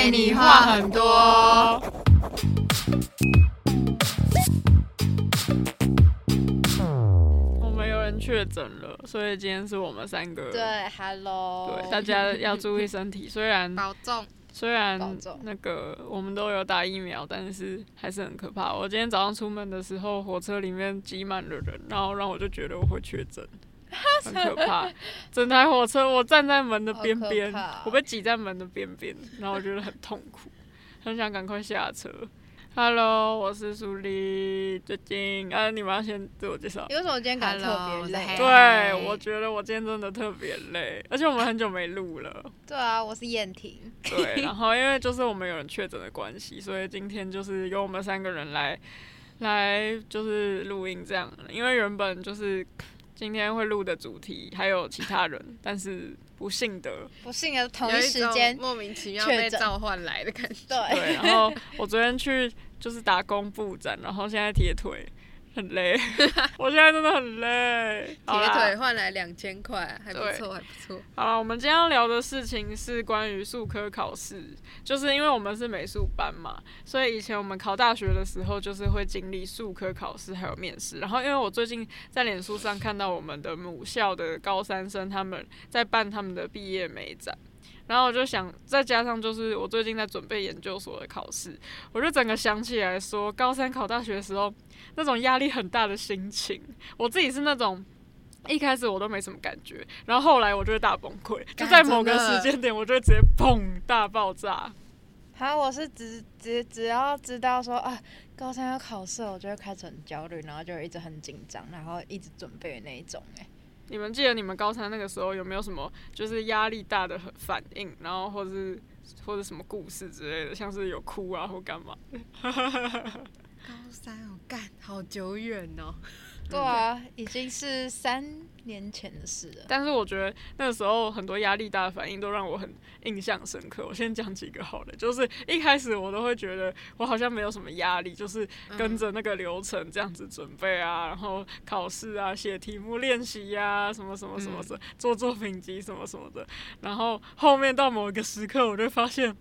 对你话很多。我们有人确诊了，所以今天是我们三个。对，Hello，对，大家要注意身体。虽然保重。虽然保重那个我们都有打疫苗，但是还是很可怕。我今天早上出门的时候，火车里面挤满了人，然后让我就觉得我会确诊，很可怕。整台火车我站在门的边边我被挤在门的边边，然后我觉得很痛苦，很想赶快下车。Hello，我是苏丽。最近啊，你们要先自我介绍。你为什么今天感觉特别累？对，我觉得我今天真的特别累，而且我们很久没录了。对啊，我是燕婷。对，然后因为就是我们有人确诊的关系，所以今天就是由我们三个人来来就是录音这样。因为原本就是今天会录的主题还有其他人，但是不幸的不幸的同一有一种时间，莫名其妙被召唤来的感觉。对，对，然后我昨天去就是打工布展，然后现在铁腿。很累，我现在真的很累。好铁腿换来两千块，还不错，还不错。好了，我们今天要聊的事情是关于数科考试，就是因为我们是美术班嘛，所以以前我们考大学的时候，就是会经历数科考试还有面试。然后因为我最近在脸书上看到我们的母校的高三生他们在办他们的毕业美展。然后我就想，再加上就是我最近在准备研究所的考试，我就整个想起来说，高三考大学的时候那种压力很大的心情。我自己是那种一开始我都没什么感觉，然后后来我就会大崩溃，就在某个时间点，我就会直接砰大爆炸。好，我是只只只要知道说啊，高三要考试了，我就会开始很焦虑，然后就一直很紧张，然后一直准备的那一种、哎，你们记得你们高三那个时候有没有什么就是压力大的反应，然后或是或者什么故事之类的，像是有哭啊或干嘛？高三哦，干，好久远哦。对啊，已经是三年前的事了。但是我觉得那个时候很多压力大的反应都让我很印象深刻。我先讲几个好了，就是一开始我都会觉得我好像没有什么压力，就是跟着那个流程这样子准备啊，然后考试啊、写题目练习呀、什么什么什么什么，做作品集什么什么的。然后后面到某一个时刻，我就发现。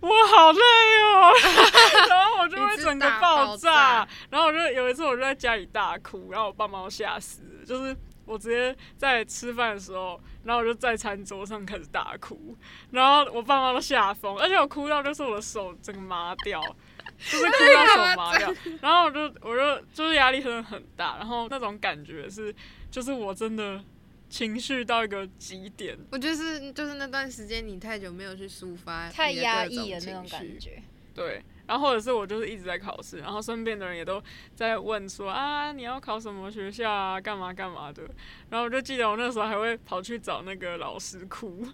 我好累哦，然后我就会整个爆炸，然后我就有一次我就在家里大哭，然后我爸妈都吓死了，就是我直接在吃饭的时候，然后我就在餐桌上开始大哭，然后我爸妈都吓疯，而且我哭到就是我的手整个麻掉，就是哭到手麻掉，然后我就我就就是压力真的很大，然后那种感觉是就是我真的情绪到一个极点，我就是就是那段时间你太久没有去抒发，太压抑了那种感。觉。对，然后或者是我就是一直在考试，然后身边的人也都在问说啊，你要考什么学校啊，干嘛干嘛的。然后我就记得我那时候还会跑去找那个老师哭，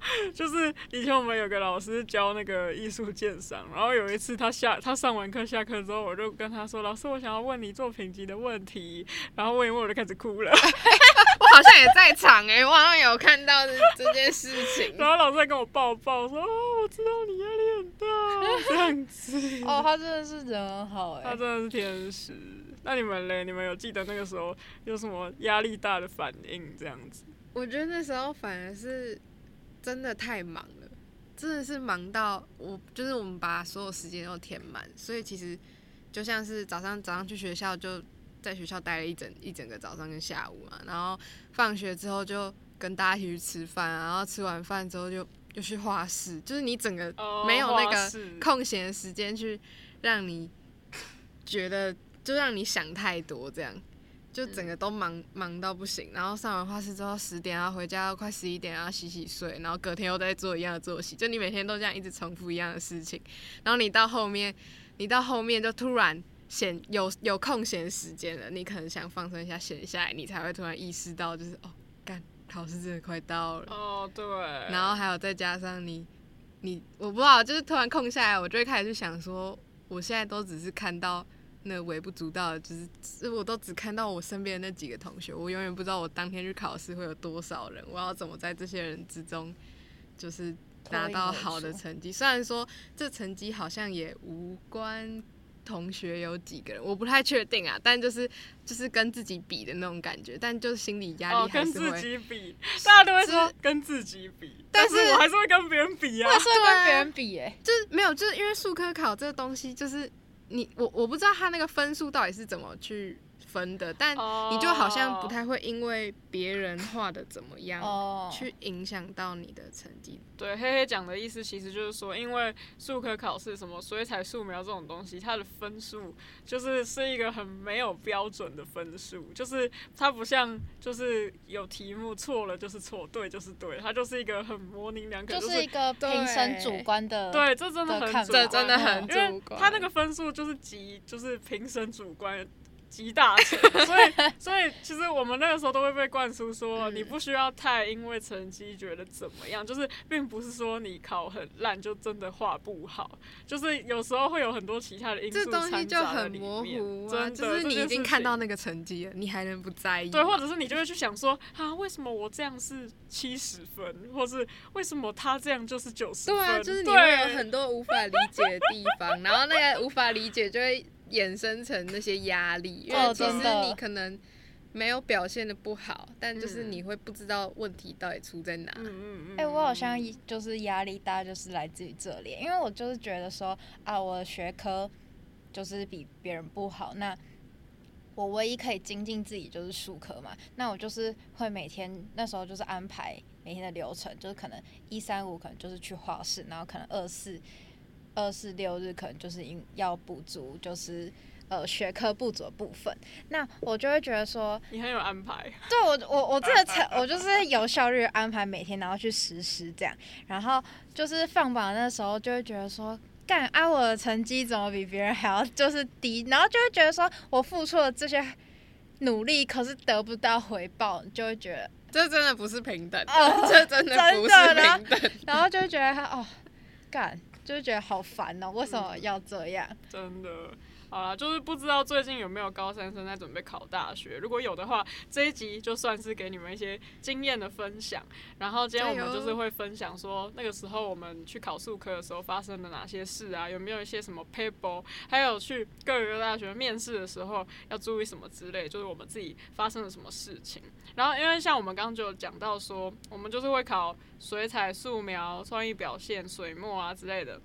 就是以前我们有个老师教那个艺术鉴赏，然后有一次他下他上完课下课之后，我就跟他说，老师，我想要问你作品集的问题，然后问一问我就开始哭了，我好像也在场哎，我好像有看到这这件事情。然后老师还跟我抱抱说，哦，我知道你压力很大，这样子。哦，他真的是人很好哎、他真的是天使。那你们嘞？你们有记得那个时候有什么压力大的反应？这样子？我觉得那时候反而是真的太忙了，真的是忙到我就是我们把所有时间都填满，所以其实就像是早上早上去学校就在学校待了一整一整个早上跟下午嘛，然后放学之后就跟大家一起去吃饭，然后吃完饭之后就就去画室，就是你整个没有那个空闲的时间去让你觉得就让你想太多这样。就整个都忙忙到不行，然后上完画室之后十点要回家，要快十一点要洗洗睡，然后隔天又在做一样的作息，就你每天都这样一直重复一样的事情，然后你到后面，你到后面就突然闲有有空闲时间了，你可能想放松一下闲下来，你才会突然意识到就是哦，干考试真的快到了，哦，对。然后还有再加上你你我不知道，就是突然空下来，我就会开始去想说，我现在都只是看到。那微不足道的，就是是我都只看到我身边的那几个同学，我永远不知道我当天去考试会有多少人，我要怎么在这些人之中，就是拿到好的成绩。虽然说这成绩好像也无关同学有几个人，我不太确定啊，但就是就是跟自己比的那种感觉，但就是心理压哦，力还是跟自。己比，大家都会说跟自己比，但是但是我还是会跟别人比啊我。是会跟别人比哎、就是没有，就是因为数科考这个东西，就是你我我不知道他那个分数到底是怎么去分的，但你就好像不太会因为别人画的怎么样。哦，去影响到你的成绩，对，黑黑讲的意思其实就是说，因为数科考试什么所以才、素描这种东西，它的分数就是是一个很没有标准的分数，就是它不像就是有题目错了就是错，对就是对，它就是一个很模棱两可，就是是一个评审主观的，对，这真的很主观这真的很嗯主因为观。他那个分数就是极，就是评审主观极大成，所以 所以其实我们那个时候都会被灌输说，嗯你不需要太因为成绩觉得怎么样，就是并不是说你考很烂就真的画不好，就是有时候会有很多其他的因这素东西就掺杂在里很模面糊啊，真的，就是你已经看到那个成绩了，你还能不在意？对，或者是你就会去想说啊，为什么我这样是七十分，或是为什么他这样就是九十分？对啊，就是你有很多无法理解的地方，然后那个无法理解就会衍生成那些压力，因为哦其实真的。你可能没有表现的不好，但就是嗯。你会不知道问题到底出在哪。嗯嗯嗯，哎、我好像就是压力大，就是来自于这里，因为我就是觉得说啊，我的学科就是比别人不好，那我唯一可以精进自己就是数科嘛，那我就是会每天那时候就是安排每天的流程，就是可能一三五可能就是去画室，然后可能二四二四六日可能就是因要补足就是呃学科不足的部分，那我就会觉得说，你很有安排，对我我我这个成我就是有 效率安排每天，然后去实施这样，然后就是放榜那时候就会觉得说。干啊！我的成绩怎么比别人还要就是低？然后就会觉得说我付出了这些努力，可是得不到回报，就会觉得，这真的不是平等的，哦这真的不是平等。然后就会觉得他哦，干，就是觉得好烦哦，为什么要这样？真的。好啦，就是不知道最近有没有高三生在准备考大学，如果有的话，这一集就算是给你们一些经验的分享。然后今天我们就是会分享说，那个时候我们去考数科的时候发生了哪些事啊，有没有一些什么 paper，还有去各个大学面试的时候要注意什么之类，就是我们自己发生了什么事情。然后因为像我们刚刚就有讲到说，我们就是会考水彩、素描、创意表现、水墨啊之类的。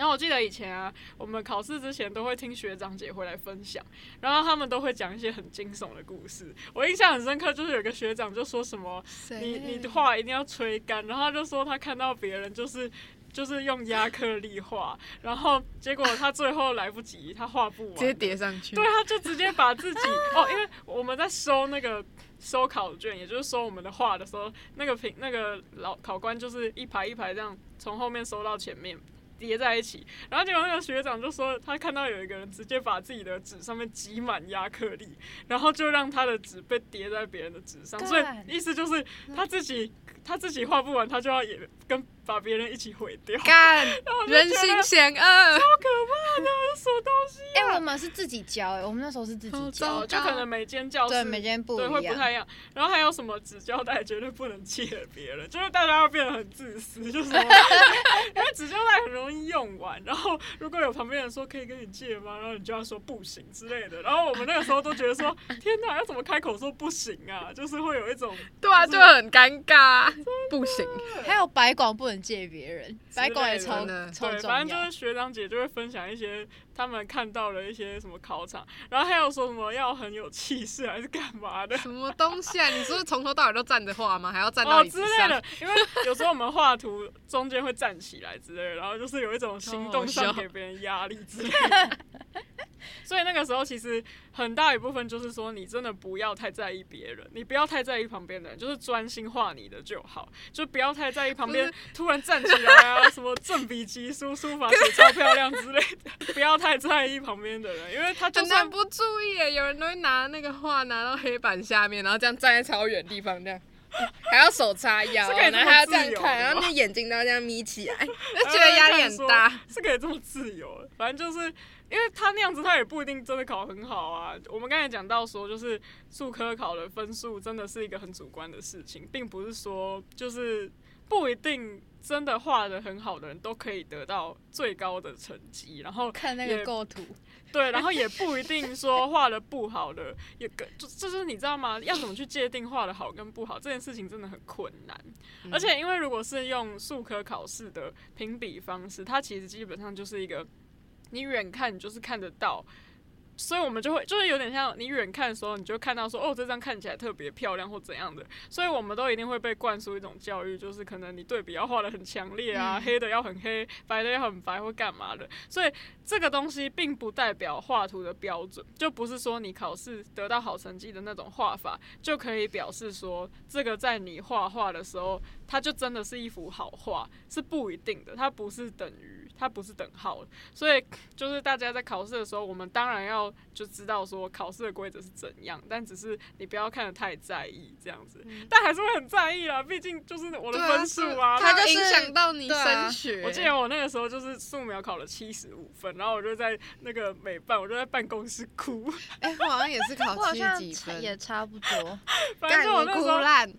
然后我记得以前啊，我们考试之前都会听学长姐回来分享，然后他们都会讲一些很惊悚的故事。我印象很深刻，就是有个学长就说什么，你你的画一定要吹干，然后他就说他看到别人就是。就是用亚克力画，然后结果他最后来不及，他画不完，直接叠上去。对，他就直接把自己哦，因为我们在收那个收考卷，也就是收我们的画的时候，那个评那个老考官就是一排一排这样从后面收到前面。叠在一起，然后结果那个学长就说，他看到有一个人直接把自己的纸上面挤满亚克力，然后就让他的纸被叠在别人的纸上，所以意思就是他自己他自己画不完，他就要也跟把别人一起毁掉，干，人心险恶。好可怕的，什么东西？哎、我们是自己教哎、我们那时候是自己好教就可能每间教室对，每间不对，会一样。不太一样。然后还有什么纸胶带绝对不能借别人，就是大家要变得很自私，就是 因为纸胶带很容易用完。然后如果有旁边人说可以跟你借吗？然后你就要说不行之类的。然后我们那个时候都觉得说，天哪，要怎么开口说不行啊？就是会有一种对啊，就就是很尴尬，不行。还有白广不能借别人，白狗也对，超重要反正就是。学长姐就会分享一些他们看到了一些什么考场，然后还有说什么要很有气势还是干嘛的。什么东西啊？你不是从头到尾都站着画吗？还要站到？之类的，因为有时候我们画图中间会站起来之类的，然后就是有一种行动上给别人压力之类的。所以那个时候其实很大一部分就是说，你真的不要太在意别人，你不要太在意旁边的人，就是专心画你的就好，就不要太在意旁边突然站起来啊，什么正比级书、书法写超漂亮之类的，不要太 在意旁边的人，因为他就算很不注意，有人都会拿那个画拿到黑板下面，然后这样站在超远地方这样。还要手叉腰，然后还要这样看，然后那眼睛都要这样眯起来，就觉得压力很大。是可以这么自由的，反正就是因为他那样子，他也不一定真的考很好啊。我们刚才讲到说，就是数科考的分数真的是一个很主观的事情，并不是说就是不一定真的画的很好的人都可以得到最高的成绩，然后看那个构图，对，然后也不一定说画的不好的，也跟就就是你知道吗？要怎么去界定画的好跟不好这件事情真的很困难。嗯而且因为如果是用数科考试的评比方式，它其实基本上就是一个你远看你就是看得到。所以我们就会就是有点像你远看的时候，你就看到说哦这张看起来特别漂亮或怎样的，所以我们都一定会被灌输一种教育，就是可能你对比要画的很强烈啊，嗯黑的要很黑，白的要很白或干嘛的。所以这个东西并不代表画图的标准，就不是说你考试得到好成绩的那种画法就可以表示说这个在你画画的时候，它就真的是一幅好画，是不一定的，它不是等于，它不是等号。所以就是大家在考试的时候，我们当然要就知道说考试的规则是怎样，但只是你不要看得太在意这样子，但还是会很在意啦，毕竟就是我的分数啊，它就影响到你升学。我记得我那个时候就是素描考了七十五分，然后我就在那个美办，我就在办公室哭。哎、我好像也是考七几分，也差不多，反正干我那时候，哭烂。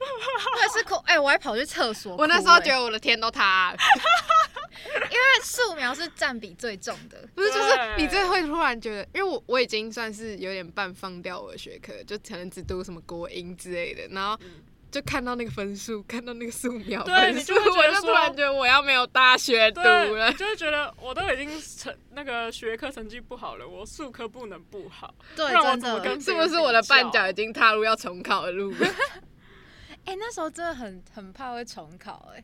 我也是哭，哎、我还跑去厕所哭、我那时候觉得，得我的天都塌了，因为素描是占比最重的，不是就是你最会突然觉得，因为我我已经算是有点半放掉我的学科，就可能只读什么国英之类的，然后嗯。就看到那个分数，看到那个素描分数，我就突然觉得我要没有大学读，了。就是觉得我都已经成那个学科成绩不好了，我数科不能不好，对，真的怎么跟，是不是我的绊脚已经踏入要重考的路了？哎、那时候真的很很怕会重考、哎，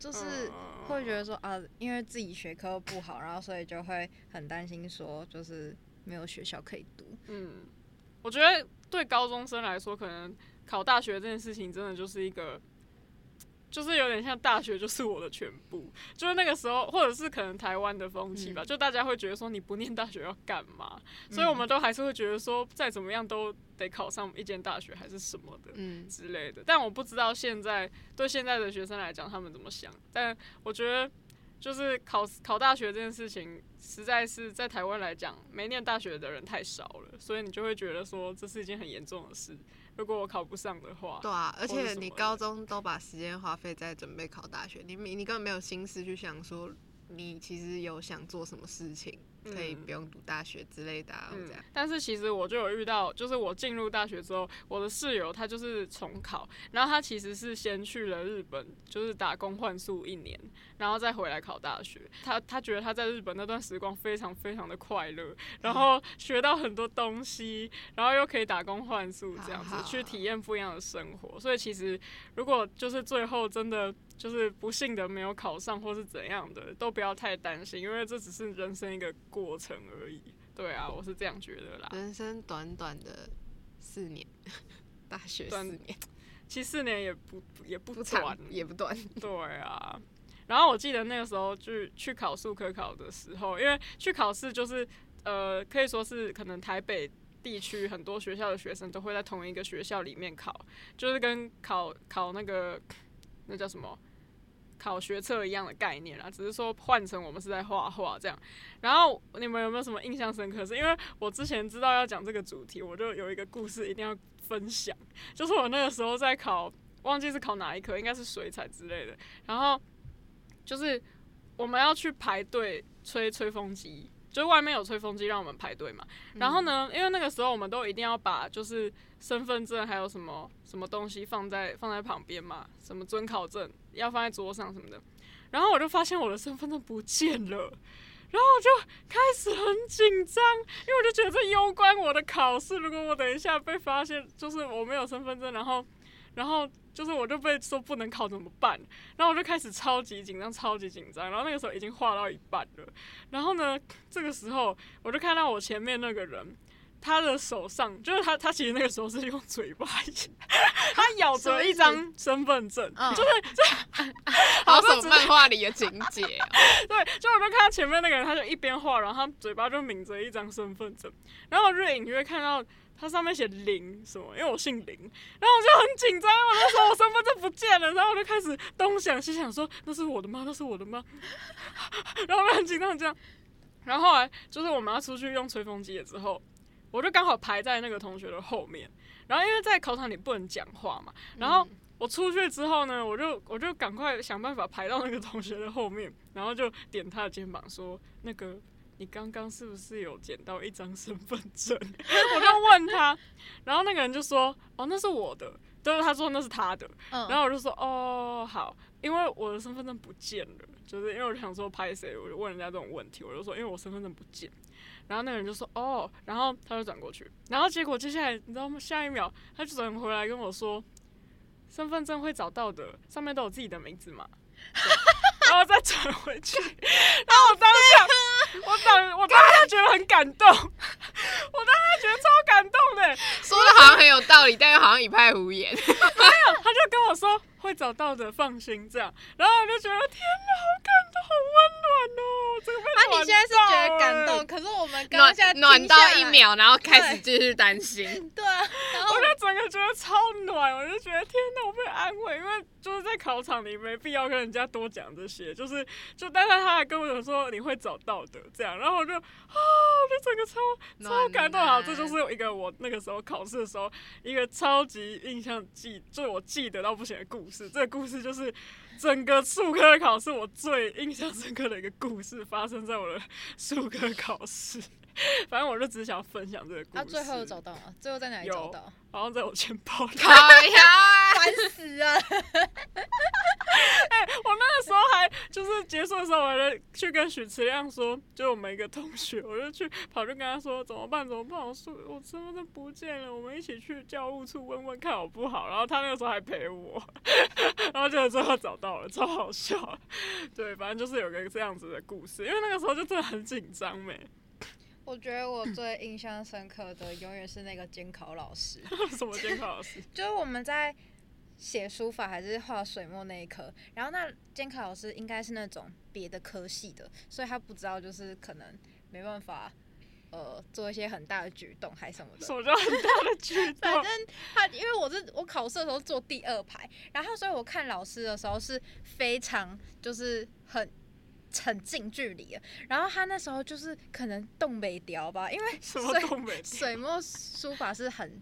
就是嗯会觉得说啊，因为自己学科不好，然后所以就会很担心说，就是没有学校可以读。嗯，我觉得对高中生来说，可能考大学这件事情真的就是一个，就是有点像大学就是我的全部，就是那个时候，或者是可能台湾的风气吧，嗯就大家会觉得说你不念大学要干嘛，所以我们都还是会觉得说再怎么样都得考上一间大学还是什么的。嗯，之类的，但我不知道现在对现在的学生来讲他们怎么想，但我觉得就是考考大学这件事情，实在是在台湾来讲，没念大学的人太少了，所以你就会觉得说这是一件很严重的事。如果我考不上的话，对啊，而且你高中都把时间花费在准备考大学，你你根本没有心思去想说你其实有想做什么事情，可以嗯不用读大学之类的啊，嗯这样。，但是其实我就有遇到，就是我进入大学之后，我的室友他就是重考，然后他其实是先去了日本，就是打工换宿一年，然后再回来考大学。他他觉得他在日本那段时光非常非常的快乐，然后学到很多东西，然后又可以打工换宿这样子去体验不一样的生活。所以其实如果就是最后真的就是不幸的没有考上或是怎样的，都不要太担心，因为这只是人生一个过程而已。对啊，我是这样觉得啦。人生短短的四年，大学四年其实四年也不也不不短长，也不短。对啊。然后我记得那个时候去去考数科考的时候，因为去考试就是呃，可以说是可能台北地区很多学校的学生都会在同一个学校里面考，就是跟考考那个那叫什么考学测一样的概念啦，只是说换成我们是在画画这样。然后你们有没有什么印象深刻？是因为我之前知道要讲这个主题，我就有一个故事一定要分享，就是我那个时候在考，忘记是考哪一科，应该是水彩之类的。然后就是我们要去排队吹吹风机，就外面有吹风机让我们排队嘛。然后呢，因为那个时候我们都一定要把就是身份证还有什么什么东西放在放在旁边嘛，什么准考证要放在桌上什么的。然后我就发现我的身份证不见了。然后我就开始很紧张，因为我就觉得这攸关我的考试。如果我等一下被发现，就是我没有身份证，然后，然后就是我就被说不能考怎么办？然后我就开始超级紧张，超级紧张。然后那个时候已经画到一半了。然后呢，这个时候我就看到我前面那个人，他的手上就是他，他其实那个时候是用嘴巴，他咬着一张身份证，嗯 就是好什么漫画里的情节哦、对，就我就看到前面那个人，他就一边画，然后他嘴巴就抿着一张身份证，然后我就隐约看到他上面写林什么，因为我姓林，然后我就很紧张，我那时候我身份证不见了，然后我就开始东想西想说那是我的吗？那是我的吗？然后我就很紧张这样，然后后来就是我们要出去用吹风机了之后，我就刚好排在那个同学的后面，然后因为在考场里不能讲话嘛，然后。我出去之后呢，我就我就赶快想办法排到那个同学的后面，然后就点他的肩膀说：“那个，你刚刚是不是有捡到一张身份证？” 我就问他，然后那个人就说：“哦，那是我的。”就是他说那是他的，嗯，然后我就说：“哦，好，因为我的身份证不见了，就是因为我想说拍谁，我就问人家这种问题，我就说因为我身份证不见。”然后那个人就说：“哦。”然后他就转过去，然后结果接下来你知道吗？下一秒他就转回来跟我说。身份证会找到的，上面都有自己的名字嘛，然后再转回去，然后我当下，我当，我当下觉得很感动，我当下觉得超感动的，说的好像很有道理，但又好像一派胡言。没有，他就跟我说会找到的，放心这样，然后我就觉得天哪，好感动，好温暖哦，这个被啊，你现在是觉得感动，可是我们刚刚现在暖暖到一秒，然后开始继续担心。对啊，然后我就整个觉得超暖，我就觉得天哪，我被安慰，因为就是在考场里没必要跟人家多讲这些，就是就但是他还跟我讲说你会找到的。这样，然后我就啊，我就整个超超感动，啊，这就是一个我那个时候考试的时候一个超级印象记，就是我记得到不行的故事。这个故事就是整个数科考试我最印象深刻的一个故事，发生在我的数科考试。反正我就只想分享这个故事。啊，最后有找到吗？最后在哪里找到？好像在我钱包里。烦死了！哎、我那个时候还就是结束的时候，我还去跟许慈亮说，就我们一个同学，我就去跑去跟他说怎么办怎么办，我说我身份证不见了，我们一起去教务处问问看好不好。然后他那个时候还陪我，然后结果最后找到了，超好笑。对，反正就是有个这样子的故事，因为那个时候就真的很紧张没。我觉得我最印象深刻的永远是那个监考老师，什么监考老师？就是我们在写书法还是画水墨那一科，然后那监考老师应该是那种别的科系的，所以他不知道就是可能没办法呃做一些很大的举动还什么的什。么叫很大的举 动？反正他，因为我是我考试的时候坐第二排，然后所以我看老师的时候是非常就是很很近距离的，然后他那时候就是可能动北雕吧，因为什么水都没。水墨书法是很。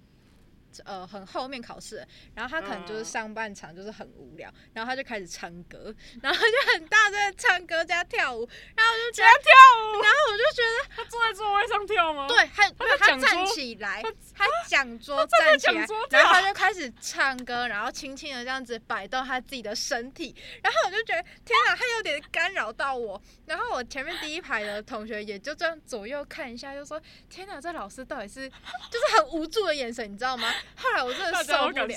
呃，很后面考试，然后他可能就是嗯上半场就是很无聊，然后他就开始唱歌，然后他就很大声的唱歌加跳舞，然后我就觉得跳舞，然后我就觉得他坐在座位上跳吗？对，他没有他站起来他，讲桌站起来然后他就 开始唱歌，然后轻轻的这样子摆动他自己的身体，然后我就觉得天哪，他有点干扰到我。然后我前面第一排的同学也就这样左右看一下，就说天哪，这老师到底是就是很无助的眼神，你知道吗？后来我真的受不了。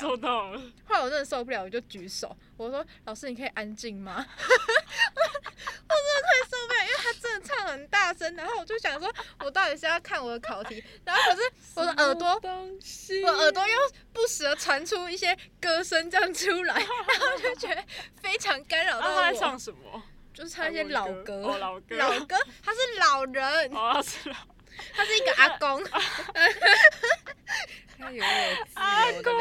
后来我真的受不了，我就举手，我说老师你可以安静吗？我真的快受不了，因为他真的唱很大声，然后我就想说，我到底是要看我的考题，然后可是我的耳朵我耳朵又不时的传出一些歌声这样出来，然后就觉得非常干扰到啊，他在唱我，什么？就是唱一些老歌，哦，老歌，老歌，他是老人，哦，他是老他是一个阿公，他有我阿自由的公，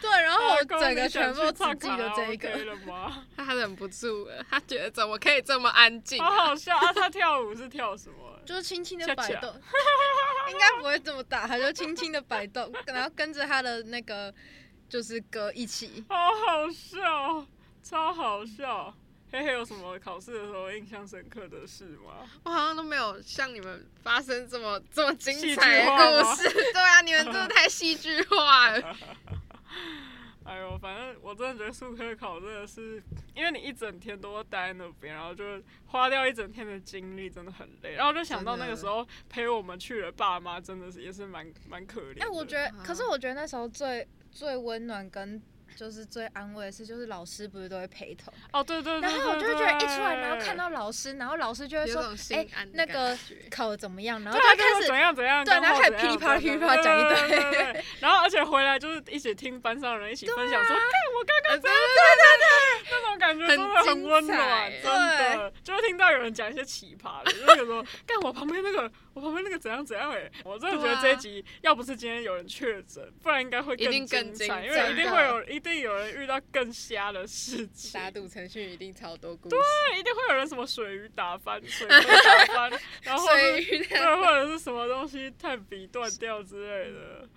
对，然后我整个全部只记得这一卡拉 OK 个，了吗？他忍不住了，他觉得怎么可以这么安静好啊？好笑啊！他跳舞是跳什么？就是轻轻的摆动，应该不会这么大，他就轻轻的摆动，然后跟着他的那个就是歌一起。好好笑，超好笑。嘿嘿，有什么考试的时候印象深刻的事吗？我好像都没有像你们发生这么这么精彩的故事。对啊，你们真的太戏剧化了。哎呦，反正我真的觉得数科考真的是，因为你一整天都待在那边，然后就花掉一整天的精力，真的很累。然后就想到那个时候陪我们去的爸妈，真的是也是蛮蛮可怜的。哎、我觉得，啊可是我觉得那时候最最温暖跟就是最安慰的是，就是老师不是都会陪同，哦，对对对然后我就会觉得一出来，然后看到到老师，然后老师就会说哎、那个考的怎么样？然后对啊，就开始怎样怎样，对然后开始噼里啪啦噼里啪啦讲一堆对对对对。然后而且回来就是一起听班上人一起分享说，看我刚刚呃对那种感觉真的很很温暖，真的，就会听到有人讲一些奇葩的，就是有时候，干我旁边那个，我旁边那个怎样怎样哎、我真的觉得这一集要不是今天有人确诊，不然应该会一定更精彩，因为一定会有，一定有人遇到更瞎的事情，打赌程序一定超多故事。对，一定会有人什么水鱼打翻，水龟打翻，然后对，或者是什么东西炭笔断掉之类的。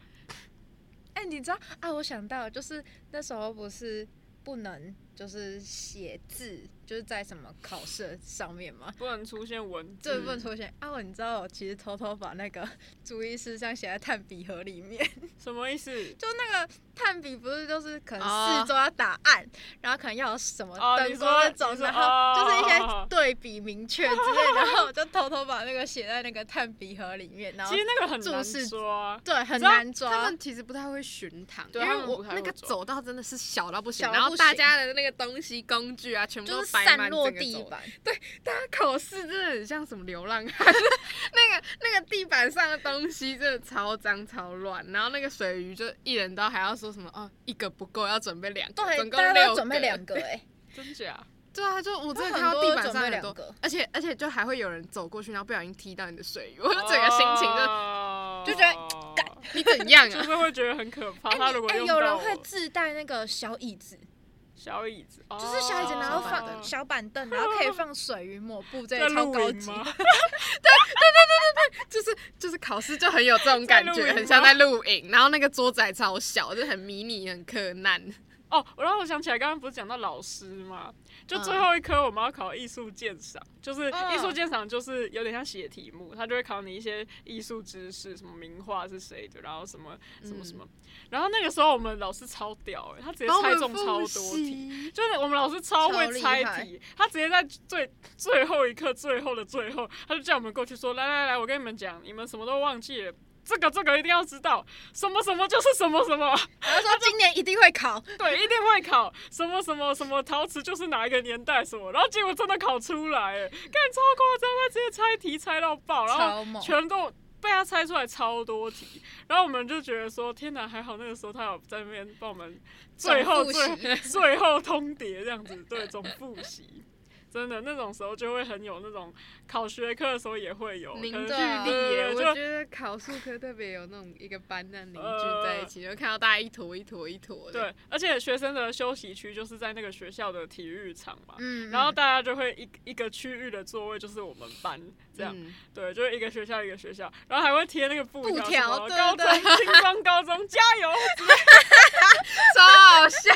哎、你知道啊？我想到就是那时候不是不能就是写字，就是在什么考试上面嘛？不能出现文字，这不能出现啊！我你知道我其实偷偷把那个注意事项写在炭笔盒里面，什么意思？就那个炭笔不是就是可能哦四周要打暗，然后可能要有什么灯光那种，然后就是一些哦对比明确之类，然后我就偷偷把那个写在那个炭笔盒里面，然后其实那个很难抓，对很难抓。他们。其实不太会巡堂，因为我那个走走道真的是小到不行，然后大家的那个东西工具啊，全部就是都摆满散落地板，对大家考试真的很像什么流浪汉，那个那个地板上的东西真的超脏超乱，然后那个水鱼就一人都还要说什么哦一个不够要准备两个，对，总共大家六都准备两个 哎、真假？对啊，就我真的很看到地板多准备上很多，两个，而且而且就还会有人走过去，然后不小心踢到你的水鱼，我就整个心情就、哦就觉得干你怎样就啊？是会觉得很可怕。哎、有人会自带那个小椅子，小椅子，就是小椅子，哦然后放小板凳，然后可以放水云抹布，这个超高级。对对对对对对？就是就是考试就很有这种感觉，很像在露营，然后那个桌子还超小，就很迷你，很柯难。哦，然后我想起来，刚刚不是讲到老师吗？就最嗯后一科我们要考艺术鉴赏，就是嗯艺术鉴赏，就是有点像写题目，他就会考你一些艺术知识，什么名画是谁的，然后什么什么什么。然后那个时候我们老师超屌哎、他直接猜中超多题。就是我们老师超会猜题，他直接在最最后一刻、最后的最后，他就叫我们过去说：“来来来，我跟你们讲，你们什么都忘记了，这个这个一定要知道，什么什么就是什么什么，然后说今年一定会考，对，一定会考，什么什么什么陶瓷就是哪一个年代什么，然后结果真的考出来，哎，干超夸张，他直接猜题猜到爆，然后。全都。被他猜出来超多题，然后我们就觉得说，天哪，还好那个时候他有在那边帮我们最后最最后通牒这样子，对，总复习。真的那种时候就会很有那种考学科的时候也会有凝聚力我觉得考数科特别有那种一个班那凝聚在一起，就看到大家一坨一坨一坨的。对，而且学生的休息区就是在那个学校的体育场嘛，嗯，然后大家就会一一个区域的座位就是我们班这样，嗯对，就是一个学校一个学校，然后还会贴那个布布条，高中对星光高中加油，超好笑。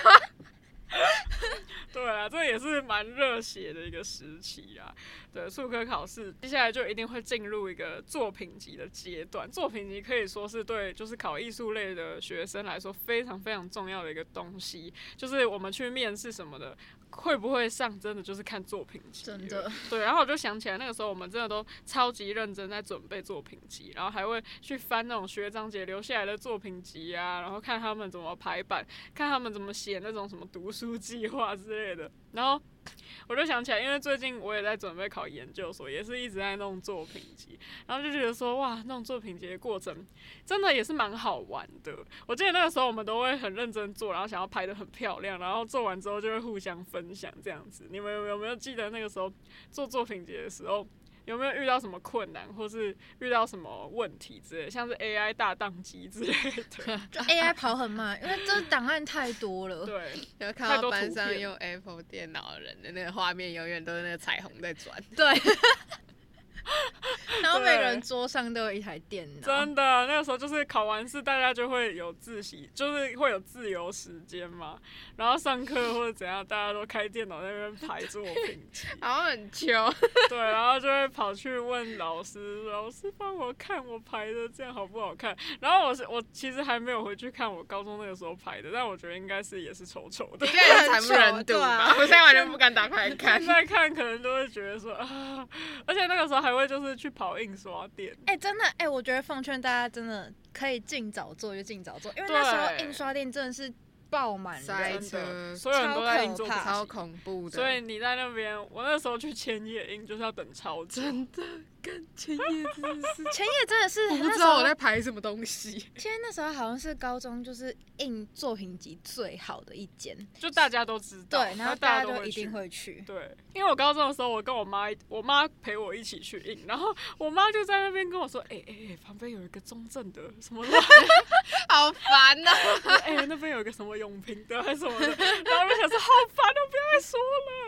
对啊，这也是蛮热血的一个时期啊。对，数科考试接下来就一定会进入一个作品集的阶段。作品集可以说是对就是考艺术类的学生来说非常非常重要的一个东西，就是我们去面试什么的。会不会上真的就是看作品集，真的。对，然后我就想起来那个时候我们真的都超级认真在准备作品集，然后还会去翻那种学长姐留下来的作品集啊，然后看他们怎么排版，看他们怎么写那种什么读书计划之类的。然后 我就想起来，因为最近我也在准备考研究所，也是一直在弄作品集，然后就觉得说哇，弄作品集的过程真的也是蛮好玩的。我记得那个时候我们都会很认真做，然后想要拍的很漂亮，然后做完之后就会互相分享这样子。你们有没有记得那个时候做作品集的时候？有没有遇到什么困难，或是遇到什么问题之类，像是 AI 大宕机之类的？就 AI 跑很慢，因为这档案太多了。对，有看到班上用 Apple 电脑的人的那个画面，永远都是那个彩虹在转。对。然后每个人桌上都有一台电脑，真的，那个时候就是考完试，大家就会有自习，就是会有自由时间嘛。然后上课或者怎样，大家都开电脑在那边排作品集，好像很穷，对，然后就会跑去问老师，老师帮我看我排的这样好不好看。然后我是我其实还没有回去看我高中那个时候排的，但我觉得应该是也是丑丑的应。该惨不忍睹吧？啊我现在完全不敢打开来看现。在看可能都会觉得说啊，而且那个时候还会就是去跑印刷店，哎、真的，哎、我觉得奉劝大家真的可以尽早做就尽早做，因为那时候印刷店真的是爆满塞车的，所有人都在印作品超可怕超恐怖的。所以你在那边，我那时候去千叶印就是要等超久，真的跟千叶真的是，前夜真的是我不那时候知道我在排什么东西。其实那时候好像是高中就是印作品集最好的一间，就大家都知道，对，然后大大家都一都会去定会去。对，因为我高中的时候，我跟我妈，我妈陪我一起去印，然后我妈就在那边跟我说：“哎哎哎，旁边有一个中正的什么的，好烦呐、哎、那边有一个什么永平的还是什么的。”然后我就想说：“好烦哦，不要再说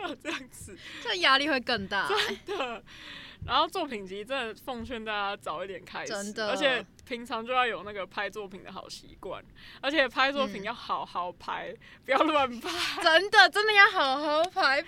了，这样子这压力会更大、欸的。”然后作品集真的奉劝大家早一点开始，真的而且平常就要有那个拍作品的好习惯，而且拍作品嗯要好好拍，不要乱拍。真的真的要好好拍。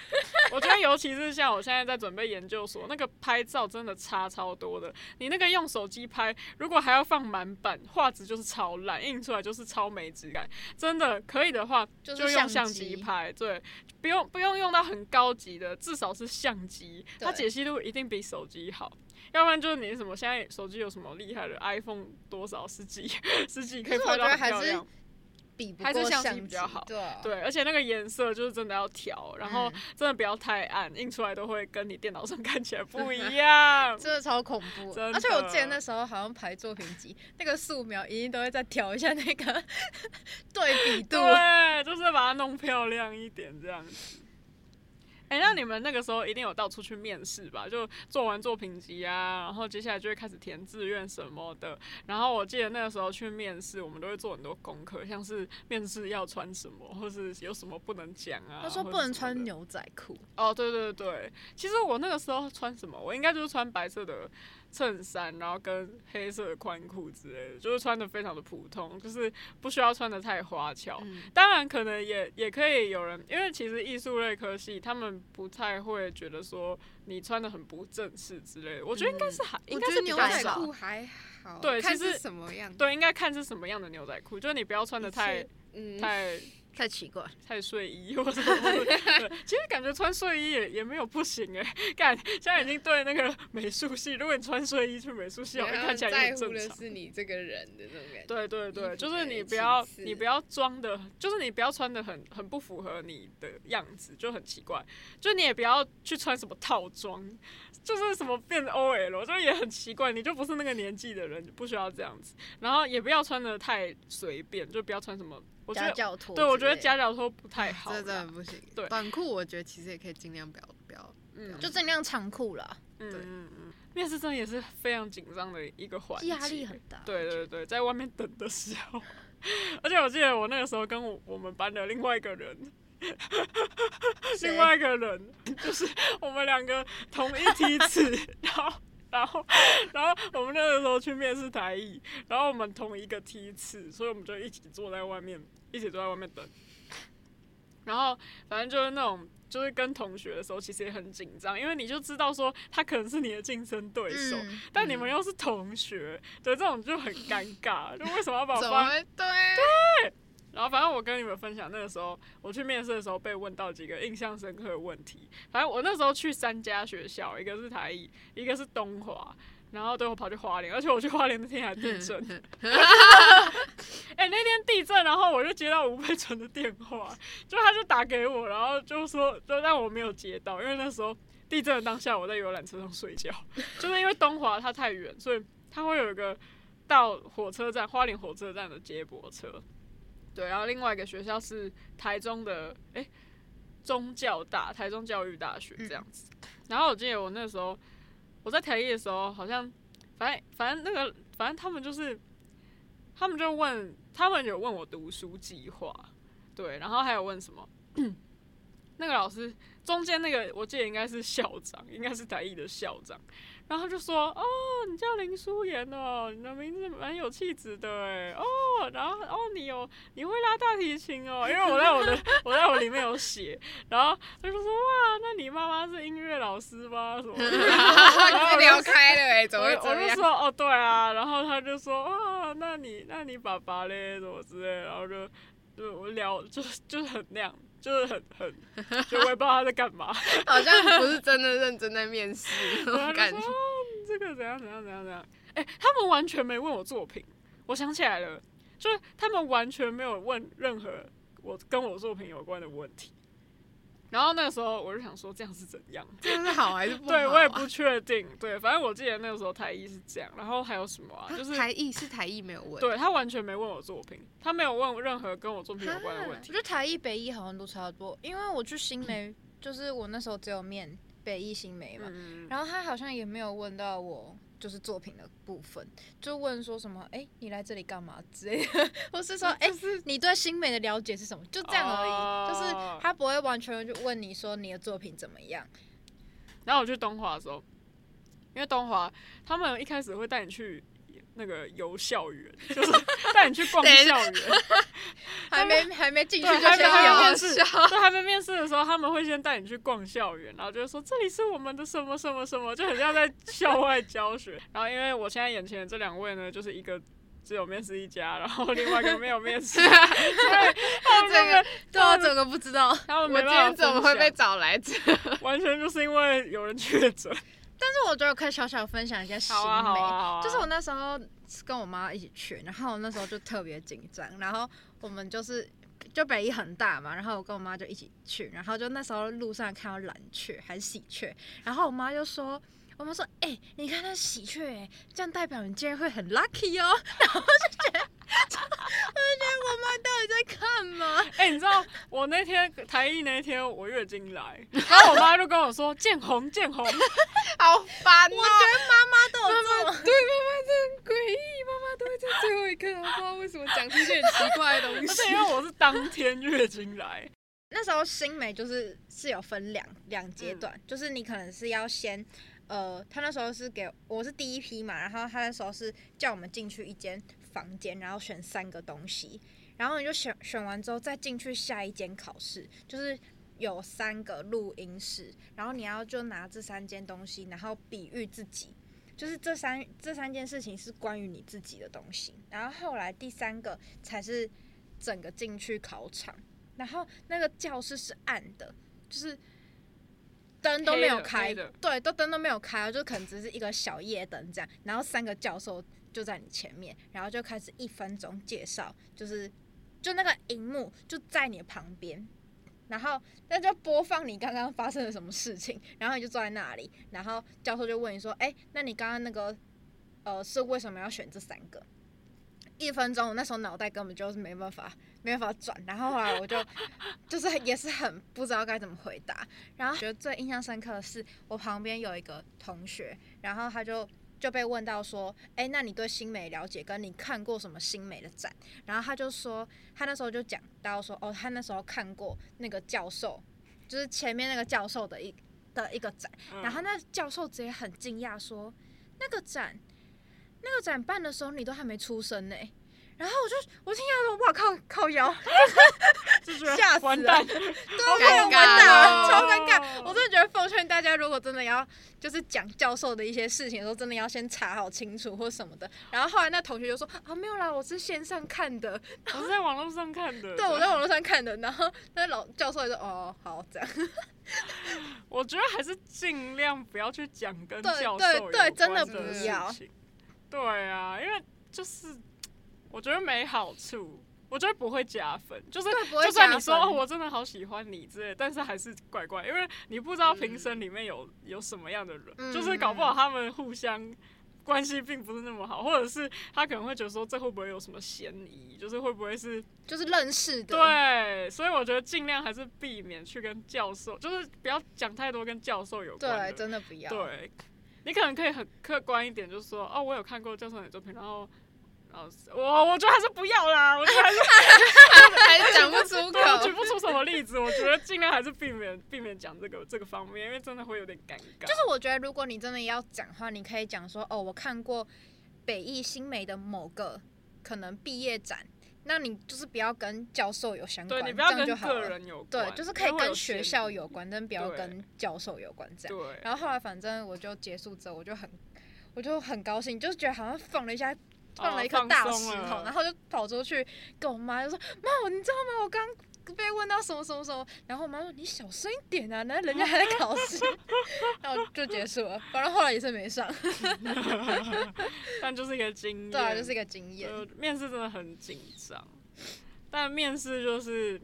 我觉得尤其是像我现在在准备研究所，那个拍照真的差超多的。你那个用手机拍，如果还要放满版，画质就是超烂，印出来就是超没质感。真的可以的话，就是用相机拍，对，不用不用用到很高级的，至少是相机，它解析度一定比手机好。要不然就是你什么现在手机有什么厉害的 iPhone 多少十几十几可以可是我拍得还是很漂亮。比不还是相过相机比较好对啊对，而且那个颜色就是真的要调，然后嗯真的不要太暗，印出来都会跟你电脑上 看起来不一 样。真的超恐怖。而且我的记得那时候好像排作品集，那个素描一定都会再调一下那个 对比度。对，就是把它弄漂亮一点这样子。哎、那你们那个时候一定有到处去面试吧？就做完作品集啊，然后接下来就会开始填志愿什么的。然后我记得那个时候去面试，我们都会做很多功课，像是面试要穿什么，或是有什么不能讲啊。他说不能穿牛仔裤，哦，对对对，其实我那个时候穿什么，我应该就是穿白色的衬衫，然后跟黑色的宽裤之类的，就是穿的非常的普通，就是不需要穿的太花俏。嗯当然，可能也也可以有人，因为其实艺术类科系他们不太会觉得说你穿的很不正式之类的。我觉得应该是还、应该是牛仔。裤还好，对其实什么样，对，应该看是什么样的牛仔裤，就是你不要穿的太嗯，太太奇怪。太睡衣或者什么其实感觉穿睡衣也也没有不行哎、感，现在已经对那个美术系，如果你穿睡衣去美术系，好像看起来也正常。乎的是你这个人的那种感觉。对对对，就是你不要你不要装的，就是你不要穿的很很不符合你的样子，就很奇怪。就你也不要去穿什么套装，就是什么变 OL，就也很奇怪。你就不是那个年纪的人，不需要这样子。然后也不要穿的太随便，就不要穿什么。我觉得，夹脚拖对我觉得夹脚拖不太好。这真的不行。对短裤我觉得其实也可以尽量不要不要。嗯就尽量长裤啦，嗯对嗯嗯，面试真的也是非常紧张的一个环节，压力很大。对对对，在外面等的时候，而且我记得我那个时候跟我我们班的另外一个人，另外一个人就是我们两个同一梯次，然后。然后，然后我们那个时候去面试台艺，然后我们同一个梯次，所以我们就一起坐在外面，一起坐在外面等。然后反正就是那种，就是跟同学的时候，其实也很紧张，因为你就知道说他可能是你的竞争对手，嗯，但你们又是同学，对这种就很尴尬，就为什么要把我放？对对？然后反正我跟你们分享，那个时候我去面试的时候被问到几个印象深刻的问题。反正我那时候去三家学校，一个是台艺，一个是东华，然后最后跑去花莲，而且我去花莲那天还地震。哎、那天地震，然后我就接到吴佩纯的电话，就他就打给我，然后就说，就但我没有接到，因为那时候地震的当下我在游览车上睡觉，就是因为东华它太远，所以它会有一个到火车站花莲火车站的接驳车。对，然后另外一个学校是台中的，哎、中教大，台中教育大学这样子。然后我记得我那时候我在台艺的时候，好像反正反正那个反正他们就是他们就问，他们有问我读书计划，对，然后还有问什么，那个老师中间那个我记得应该是校长，应该是台艺的校长，然后就说，哦，你叫林淑妍哦，你的名字蛮有气质的哎，哦，然后哦你有你会拉大提琴哦，因为我在我的我在我里面有写，然后他就说哇，那你妈妈是音乐老师吗？什么的？然后聊开了哎，怎么我？就说哦对啊，然后他就说啊，那你那你爸爸嘞，什么之类，然后就就我聊就就是很那样，就是很很，就我也不知道他在干嘛，好像不是真的认真在面试那种 感觉这个怎样怎样怎样怎样，哎、他们完全没问我作品，我想起来了，就是他们完全没有问任何我跟我作品有关的问题。然后那个时候我就想说，这样是怎样？这样是好还是不 好啊？对我也不确定。对，反正我记得那个时候台艺是这样。然后还有什么啊？就是台艺是台艺没有问，对他完全没问我作品，他没有问任何跟我作品有关的问题我觉。得台艺、北艺好像都差不多，因为我去新梅，就是我那时候只有面北艺、新梅嘛，嗯，然后他好像也没有问到我就是作品的部分，就问说什么，哎、你来这里干嘛之类的，或是说，哎、就是你对新美的了解是什么？就这样而已，哦就是他不会完全就问你说你的作品怎么样。然后我去东华的时候，因为东华他们一开始会带你去那个游校园，就是带你去逛校园。还没还没进去，就先面试，对，还没面试的时候，他们会先带你去逛校园，然后就会说这里是我们的什么什么什么，就很像在校外教学。然后因为我现在眼前的这两位呢，就是一个只有面试一家，然后另外一个没有面试，所以他们这个对我整个不知道。他们我今天怎么会被找来这？完全就是因为有人确诊。但是我觉得我可以小小分享一件新好啊，好美，啊，啊，就是我那时候是跟我妈一起去，然后我那时候就特别紧张，然后我们就是就北一很大嘛，然后我跟我妈就一起去，然后就那时候路上看到蓝雀还是喜鹊，然后我妈就说。我妈说：“哎、你看那喜鹊、欸，这样代表你今天会很 lucky 哦。”然后就觉得，我就觉得我妈到底在干嘛？哎、你知道我那天台艺那天我月经来，然后我妈就跟我说见红见红，好烦哦！我觉得妈妈都有这种，对妈妈真的很诡异，妈妈都会在最后一刻，我不知道为什么讲出一些很奇怪的东 而西且。因为我是当天月经来，那时候新美就是是有分两两阶段，就是你可能是要先，呃，他那时候是给我是第一批嘛，然后他那时候是叫我们进去一间房间，然后选三个东西，然后你就选选完之后再进去下一间考试，就是有三个录音室，然后你要就拿这三件东西，然后比喻自己。就是这三这三件事情是关于你自己的东西，然后后来第三个才是整个进去考场，然后那个教室是暗的，就是灯都没有开对，都灯都没有开，就可能只是一个小夜灯这样。然后三个教授就在你前面，然后就开始一分钟介绍，就是就那个荧幕就在你旁边，然后那就播放你刚刚发生了什么事情，然后你就坐在那里，然后教授就问你说：“哎、那你刚刚那个呃是为什么要选这三个？”一分钟，我那时候脑袋根本就是没办法，没办法转。然后后来我就就是也是很不知道该怎么回答。然后觉得最印象深刻的是，我旁边有一个同学，然后他就就被问到说：“哎，那你对新美了解，跟你看过什么新美的展？”然后他就说，他那时候就讲到说：“哦，他那时候看过那个教授，就是前面那个教授的一的一个展。”嗯然后那教授直接很惊讶说：“那个展，那个展办的时候你都还没出生呢、然后我就我听到说哇靠靠腰，吓死了。得完蛋，对，我完蛋超尴尬。我真的觉得奉劝大家，如果真的要就是讲教授的一些事情的时候，真的要先查好清楚或什么的。然后后来那同学就说啊没有啦，我是线上看的，我是在网络上看的。对我在网络上看的。然后那老教授也说哦好这样，我觉得还是尽量不要去讲跟对教授对有对真的关不事要。情。对啊，因为就是我觉得没好处，我觉得不会加分，就是就算你说哦，我真的好喜欢你之类，但是还是怪怪，因为你不知道评审里面有、有什么样的人，嗯就是搞不好他们互相。关系并不是那么好，或者是他可能会觉得说这会不会有什么嫌疑，就是会不会是就是认识的。对，所以我觉得尽量还是避免去跟教授，就是不要讲太多跟教授有关。对，真的不要。对，你可能可以很客观一点，就是说，哦，我有看过教授你的作品，然后，然后我我觉得还是不要啦，我觉得 还是还是讲不出口，我举。不出什么例子，我觉得尽量还是避免避免讲这个这个方面，因为真的会有点尴尬。就是我觉得，如果你真的要讲的话，你可以讲说，哦，我看过北艺新媒的某个可能毕业展，那你就是不要跟教授有相关，对你不要这样跟个就好了。人有关，对，就是可以跟学校有关，但不要跟教授有关这样。对，然后后来反正我就结束之后，我就很，我就很高兴，就是觉得好像放了一下，放了一颗大石头，然后就跑出去跟我妈就说：“妈，你知道吗？我刚被问到什么什么什么。”然后我妈说：“你小声一点啊，那人家还在考试。”然后就结束了，反正后来也是没上。但就是一个经验，对啊，就是一个经验。呃，面试真的很紧张，但面试就是，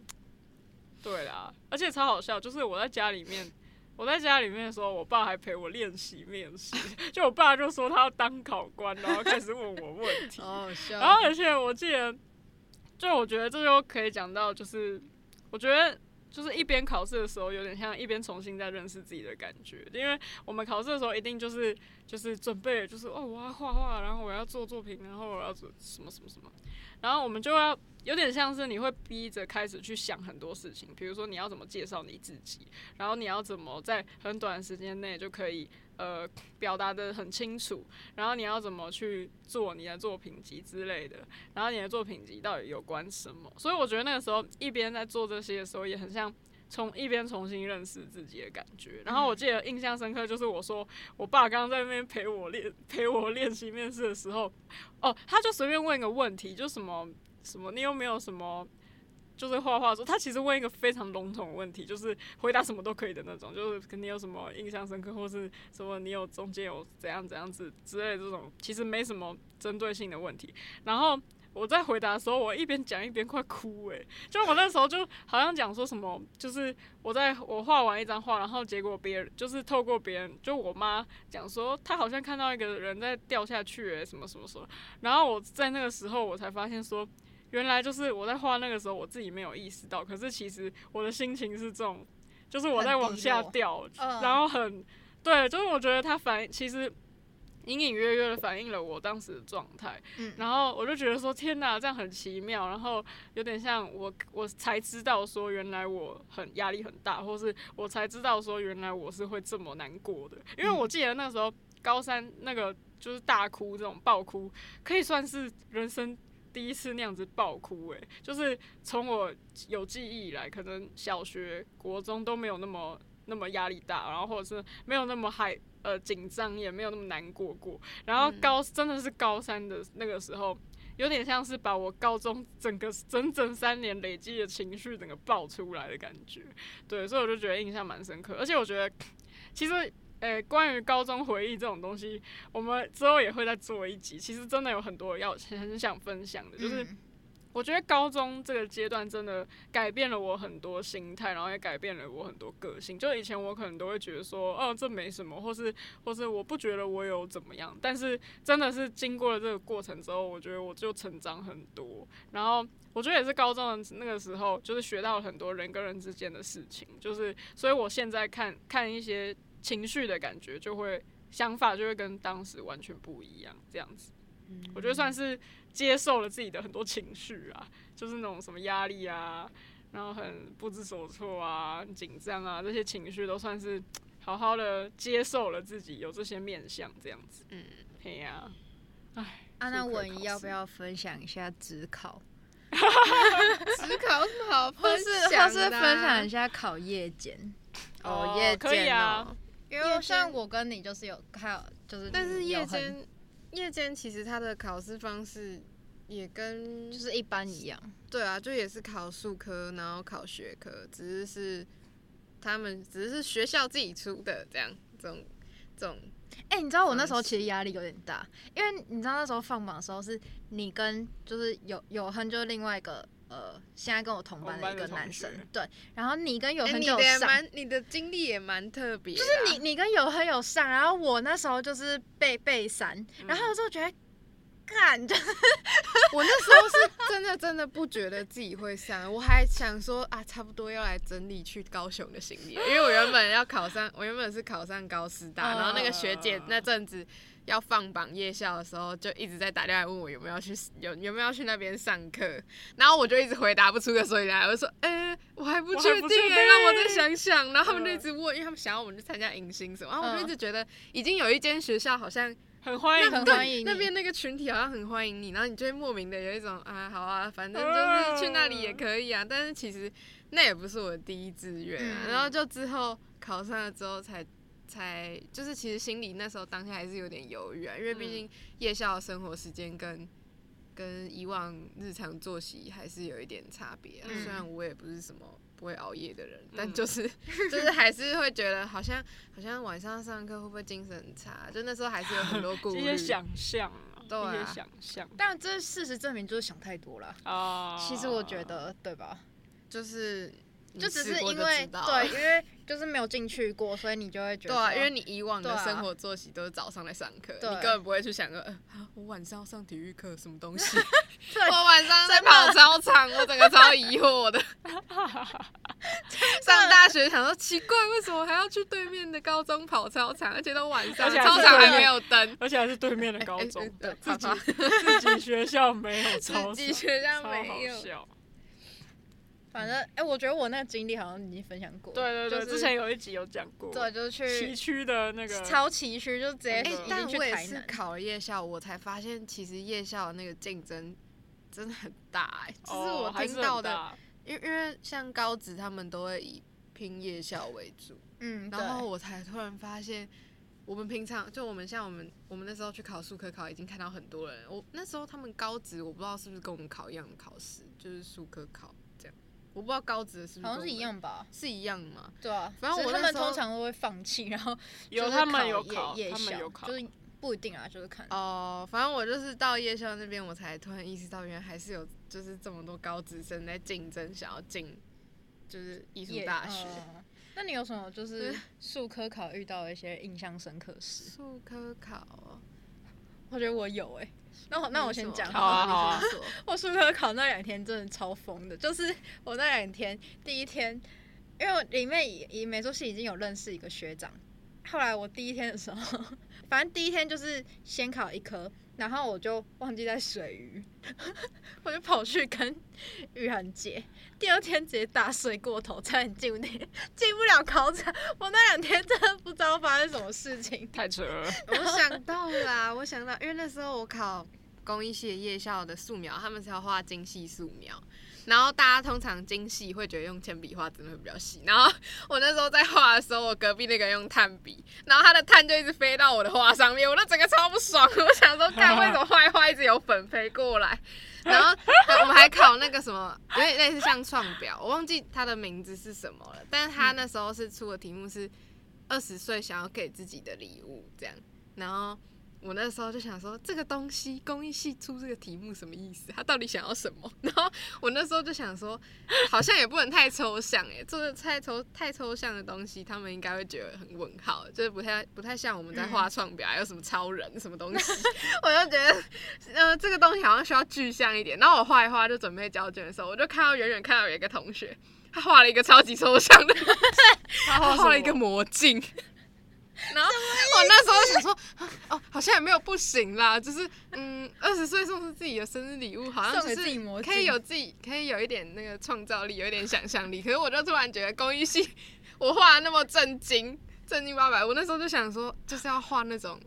对啦，而且超好笑，就是我在家里面，我在家里面的时候，我爸还陪我练习面试，就我爸就说他要当考官，然后开始问我问题。然后而且我记得，就我觉得这就可以讲到，就是我觉得。就是一边考试的时候，有点像一边重新在认识自己的感觉，因为我们考试的时候一定就是就是准备，就是哦我要画画，然后我要做作品，然后我要做什么什么什么，然后我们就要有点像是你会逼着开始去想很多事情，比如说你要怎么介绍你自己，然后你要怎么在很短时间内就可以呃表达的很清楚，然后你要怎么去做你的作品集之类的，然后你的作品集到底有关什么？所以我觉得那个时候一边在做这些的时候，也很像从一边重新认识自己的感觉。然后我记得印象深刻，就是我说我爸刚刚在那边陪我练陪我练习面试的时候，哦，他就随便问一个问题，就什么什么，你有没有什么？就是画画的时候，他其实问一个非常笼统的问题，就是回答什么都可以的那种，就是肯定有什么印象深刻，或是什么你有中间有怎样怎样子之类的这种，其实没什么针对性的问题。然后我在回答的时候，我一边讲一边快哭诶、就我那时候就好像讲说什么，就是我在我画完一张画，然后结果别人就是透过别人，就我妈讲说，她好像看到一个人在掉下去诶、什么什么什么。然后我在那个时候我才发现说。原来就是我在画那个时候，我自己没有意识到，可是其实我的心情是这种，就是我在往下掉，嗯然后很对，就是我觉得它反映其实隐隐约约的反映了我当时的状态，嗯。然后我就觉得说天哪，这样很奇妙，然后有点像我我才知道说原来我很压力很大，或是我才知道说原来我是会这么难过的，因为我记得那时候高三那个就是大哭这种爆哭，可以算是人生。第一次那样子爆哭、欸，就是从我有记忆以来，可能小学、国中都没有那么那么压力大，然后或者是没有那么害呃紧张，也没有那么难过过。然后高、真的是高三的那个时候，有点像是把我高中整个整整三年累积的情绪整个爆出来的感觉。对，所以我就觉得印象蛮深刻，而且我觉得其实。呃，关于高中回忆这种东西，我们之后也会再做一集。其实真的有很多要很想分享的，就是嗯我觉得高中这个阶段真的改变了我很多心态，然后也改变了我很多个性。就以前我可能都会觉得说，哦，这没什么，或是或是我不觉得我有怎么样。但是真的是经过了这个过程之后，我觉得我就成长很多。然后我觉得也是高中的那个时候，就是学到了很多人跟人之间的事情。就是所以我现在看看一些情绪的感觉，就会想法就会跟当时完全不一样，这样子。我觉得算是接受了自己的很多情绪啊，就是那种什么压力啊，然后很不知所措啊、很紧张啊，这些情绪都算是 好好的接受了自己有这些面相，这样子。嗯，嘿呀、唉，啊，那数科文要不要分享一下职考，只考有什么好或分是享或是的啊分享一下考夜间？哦哦夜可以间啊。哦，因为像我跟你就是有还有就是，但是夜间夜间其实它的考试方式也跟就是一般一样，对啊，就也是考数科，然后考学科，只是是他们只是学校自己出的这样这种这种哎、你知道我那时候其实压力有点大，因为你知道那时候放榜的时候是你跟就是有有亨就是另外一个呃现在跟我同班的一个男生。学，对，然后你跟有你的蛮你的经历也蛮特别、啊，就是你你跟有亨有上，然后我那时候就是背背三，然后我就觉得干，就是我那时候是真的真的不觉得自己会上，我还想说啊，差不多要来整理去高雄的行李，因为我原本要考上，我原本是考上高师大，嗯然后那个学姐那阵子要放榜夜校的时候，就一直在打电话问我有没有去有有没有去那边上课，然后我就一直回答不出个所以然来，我就说，哎、我还不我还确定哎、不确定让我再想想，然后他们就嗯一直问，因为他们想要我们去参加迎新什么，然后我就一嗯直觉得已经有一间学校好像。很欢迎很欢迎你那边那个群体好像很欢迎你，然后你就会莫名的有一种啊，好啊，反正就是去那里也可以啊。但是其实那也不是我的第一志愿啊。嗯然后就之后考上了之后才才就是其实心里那时候当下还是有点犹豫啊，因为毕竟夜校的生活时间跟跟以往日常作息还是有一点差别啊。嗯虽然我也不是什么。不会熬夜的人，但嗯就是就是还是会觉得好像好像晚上上课会不会精神很差？就那时候还是有很多顾虑。一些想象啊，对啊一些想象但这事实证明就是想太多了。啊。其实我觉得，对吧？就是你就只试过是因为知道对，因为就是没有进去过，所以你就会觉得对啊，因为你以往的生活作息都是早上来上课，你根本不会去想说，呃，啊我晚上要上体育课什么东西？我晚上在跑操场，我整个超疑惑的。上大学想说奇怪，为什么还要去对面的高中跑操场，而且都晚上，而且操场还没有灯。而且还是对面的高中，自己自己学校没有操场，自己学校超没有。反正哎、我觉得我那个经历好像已经分享过。对对对，就是之前有一集有讲过，对，就是去崎岖的那个超崎岖，就直接哎、已但经我也是。考了夜校，我才发现其实夜校的那个竞争真的很大哎、就是哦我听到的，因为因为像高职他们都会以拼夜校为主，嗯，然后我才突然发现，我们平常就我们像我们我们那时候去考数科考，已经看到很多人。我那时候他们高职，我不知道是不是跟我们考一样的考试，就是数科考。我不知道高职的是不是好像是一样吧？是一样嘛？对啊，反正我他们通常都会放弃，然后 就是有他们有考，他们夜校有考就，是不一定啊，就是看。哦，反正我就是到夜校那边，我才突然意识到，原来还是有就是这么多高职生在竞争，想要进就是艺术大学。嗯那你有什么就是数科考遇到的一些印象深刻的事？数科考哦，我觉得我有哎、那我那我先讲好啊好啊。你说你说。我数科考那两天真的超疯的，就是我那两天第一天，因为我里面以以美术系已经有认识一个学长，后来我第一天的时候，反正第一天就是先考一科，然后我就忘记带水鱼，我就跑去跟玉涵借，第二天直接打睡过头，差点进不进进不了考场。我那两天真的不知道发生什么事情。太扯了。我想到了啊，我想到，因为那时候我考工艺系的夜校的素描，他们是要画精细素描，然后大家通常精细会觉得用铅笔画真的会比较细，然后我那时候在画的时候，我隔壁那个用炭笔，然后他的炭就一直飞到我的画上面，我都整个超不爽，我想说，看为什么画一画一直有粉飞过来。然后我们还考那个什么，有点类似像创表，我忘记它的名字是什么了。但是他那时候是出的题目是二十岁想要给自己的礼物这样。然后我那时候就想说，这个东西工艺系出这个题目什么意思？他到底想要什么？然后我那时候就想说，好像也不能太抽象诶，做的太抽太抽象的东西，他们应该会觉得很问号，就是不太不太像我们在画创表，还有什么超人什么东西，我就觉得呃这个东西好像需要具象一点。然后我画一画就准备交卷的时候，我就看到远远看到有一个同学。他画了一个超级抽象的，他画了一个魔镜，然后我那时候想说，啊哦，好像也没有不行啦，就是嗯，二十岁送出自己的生日礼物，好像就是可以有自己可以有一点那个创造力，有一点想象力。可是我就突然觉得工艺系我画的那么震惊，正经八百，我那时候就想说，就是要画那种，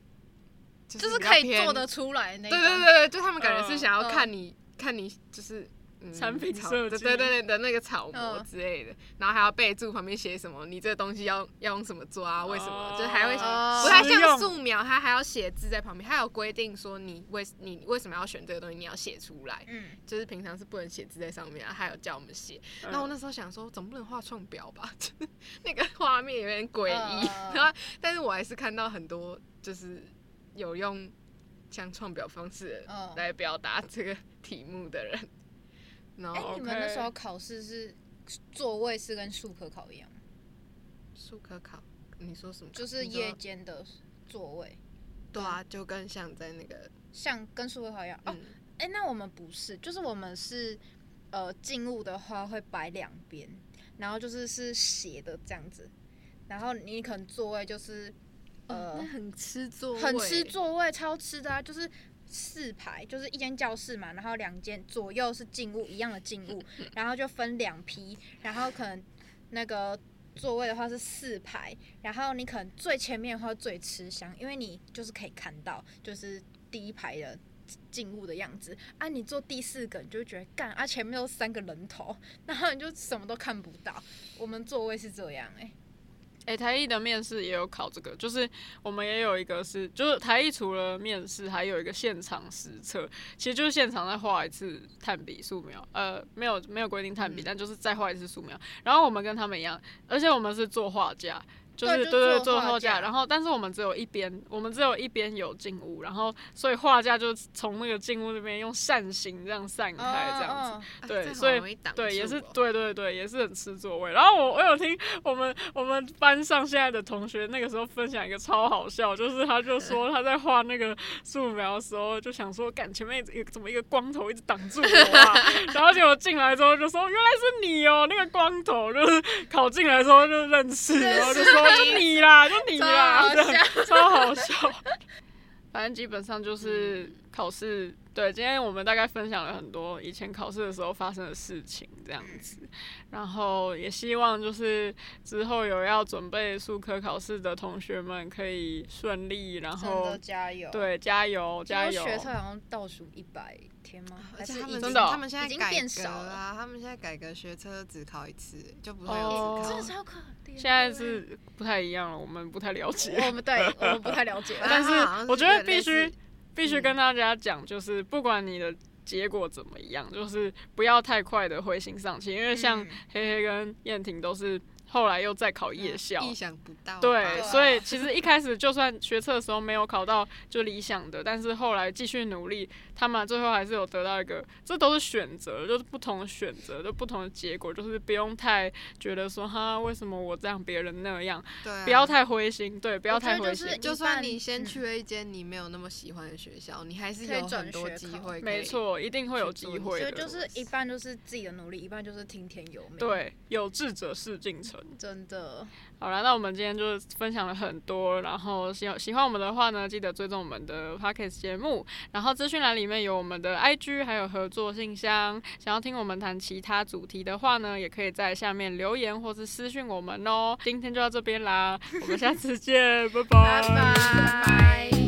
就就是可以做得出来那对种。对对对，就他们感觉是嗯想要嗯看你、看你就是。嗯产品草设计对对对的那个草模嗯之类的，然后还要备注旁边写什么，你这个东西要要用什么做啊？为什么？哦就是还会哦不太像素描，它还要写字在旁边，它有规定说你为你为什么要选这个东西，你要写出来。嗯，就是平常是不能写字在上面啊，还有叫我们写。嗯然后我那时候想说，总不能画创表吧？就 是那个画面有点诡异。嗯 然后，但是我还是看到很多就是有用像创表方式嗯来表达这个题目的人。然哎、后你们那时候考试是座位是跟术科考一样吗？术科考，你说什么考？就是你说夜间的座位，对啊，就跟像在那个像跟术科考一样。哦，嗯哎、那我们不是，就是我们是呃静物的话会摆两边，然后就是是斜的这样子，然后你可能座位就是呃、那很吃座位，很吃座位，超吃的啊，就是四排，就是一间教室嘛，然后两间左右是静物一样的静物，然后就分两批，然后可能那个座位的话是四排，然后你可能最前面的话最吃香，因为你就是可以看到就是第一排的。静物的样子啊，你坐第四个，你就觉得干啊，前面有三个人头，然后你就什么都看不到。我们座位是这样哎、哎、台艺的面试也有考这个，就是我们也有一个是，就是台艺除了面试，还有一个现场实测，其实就是现场再画一次炭笔素描，呃，没有没有规定炭笔，嗯但就是再画一次素描。然后我们跟他们一样，而且我们是做画架。就是对对对做画架，然后但是我们只有一边，我们只有一边有进屋，然后所以画架就从那个进屋那边用扇形这样散开这样子。对所以对，也是对对对，也是很吃座位。然后我我有听我们我们班上现在的同学那个时候分享一个超好笑，就是他就说他在画那个素描的时候，就想说，赶前面一怎么一个光头一直挡住我啊？然后结果进来之后就说原来是你哦，那个光头就是考进来之后就认识，然后就说就你啦，就你啦，超好笑。反正基本上就是考试，对，今天我们大概分享了很多以前考试的时候发生的事情，这样子，然后也希望就是之后有要准备数科考试的同学们可以顺利，然后的加油！，对加油加油，学测好像倒数一百天吗？而且他们真的哦他们现在已经改革变少啊，他们现在改革学车只考一次，就不会有。真的超可。现在是不太一样了，我们不太了解。我们对我们不太了解，但是我觉得必须似必须跟大家讲，就是不管你的结果怎么样，就是不要太快的灰心丧气，因为像嗯。黑黑跟燕婷都是后来又再考夜校。意想不到。对，啊所以其实一开始就算学测的时候没有考到就理想的，但是后来继续努力，他们最后还是有得到一个，这都是选择，就是不同的选择，就不同的结果，就是不用太觉得说哈为什么我这样别人那样，对啊，不要太灰心，对，不要太灰心。是就算你先去了一间你没有那么喜欢的学校，你还是可以有很多机会。没，错，一定会有机会的。所以就是一半就是自己的努力，一半就是听天由命。，对，有志者事竟成。真的。好了，那我们今天就分享了很多，然后喜喜欢我们的话呢，记得追踪我们的 podcast 节目，然后资讯栏里面有我们的 IG 还有合作信箱，想要听我们谈其他主题的话呢，也可以在下面留言或是私讯我们哦。今天就到这边啦，我们下次见，拜拜拜。